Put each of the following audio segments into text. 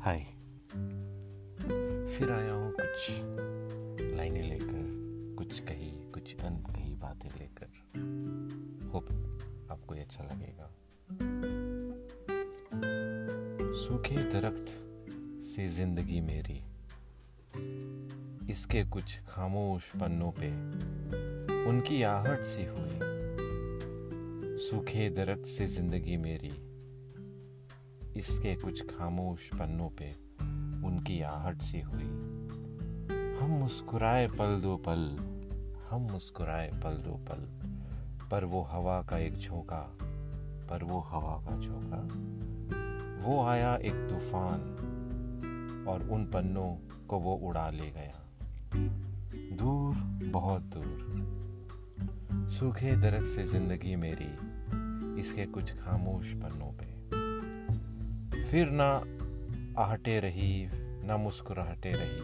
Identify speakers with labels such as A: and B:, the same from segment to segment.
A: हाय फिर आया हूँ कुछ लाइनें लेकर कुछ कही कुछ अन कही बातें लेकर होप आपको ये अच्छा लगेगा सूखे दरख्त से ज़िंदगी मेरी इसके कुछ खामोश पन्नों पे उनकी आहट सी हुई सूखे दरख्त से ज़िंदगी मेरी इसके कुछ खामोश पन्नों पे उनकी आहट सी हुई। हम मुस्कुराए पल दो पल, हम मुस्कुराए पल दो पल, पर वो हवा का एक झोंका, पर वो हवा का झोंका। वो आया एक तूफ़ान और उन पन्नों को वो उड़ा ले गया। दूर, बहुत दूर। सूखे दरख्त से ज़िंदगी मेरी, इसके कुछ खामोश पन्नों पे। फिर ना आहटे रही, ना मुस्कुराहटे रही।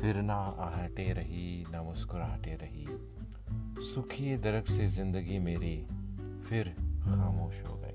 A: फिर ना आहटे रही, ना मुस्कुराहटे रही। सुखी दरक से ज़िंदगी मेरी फिर खामोश हो गई।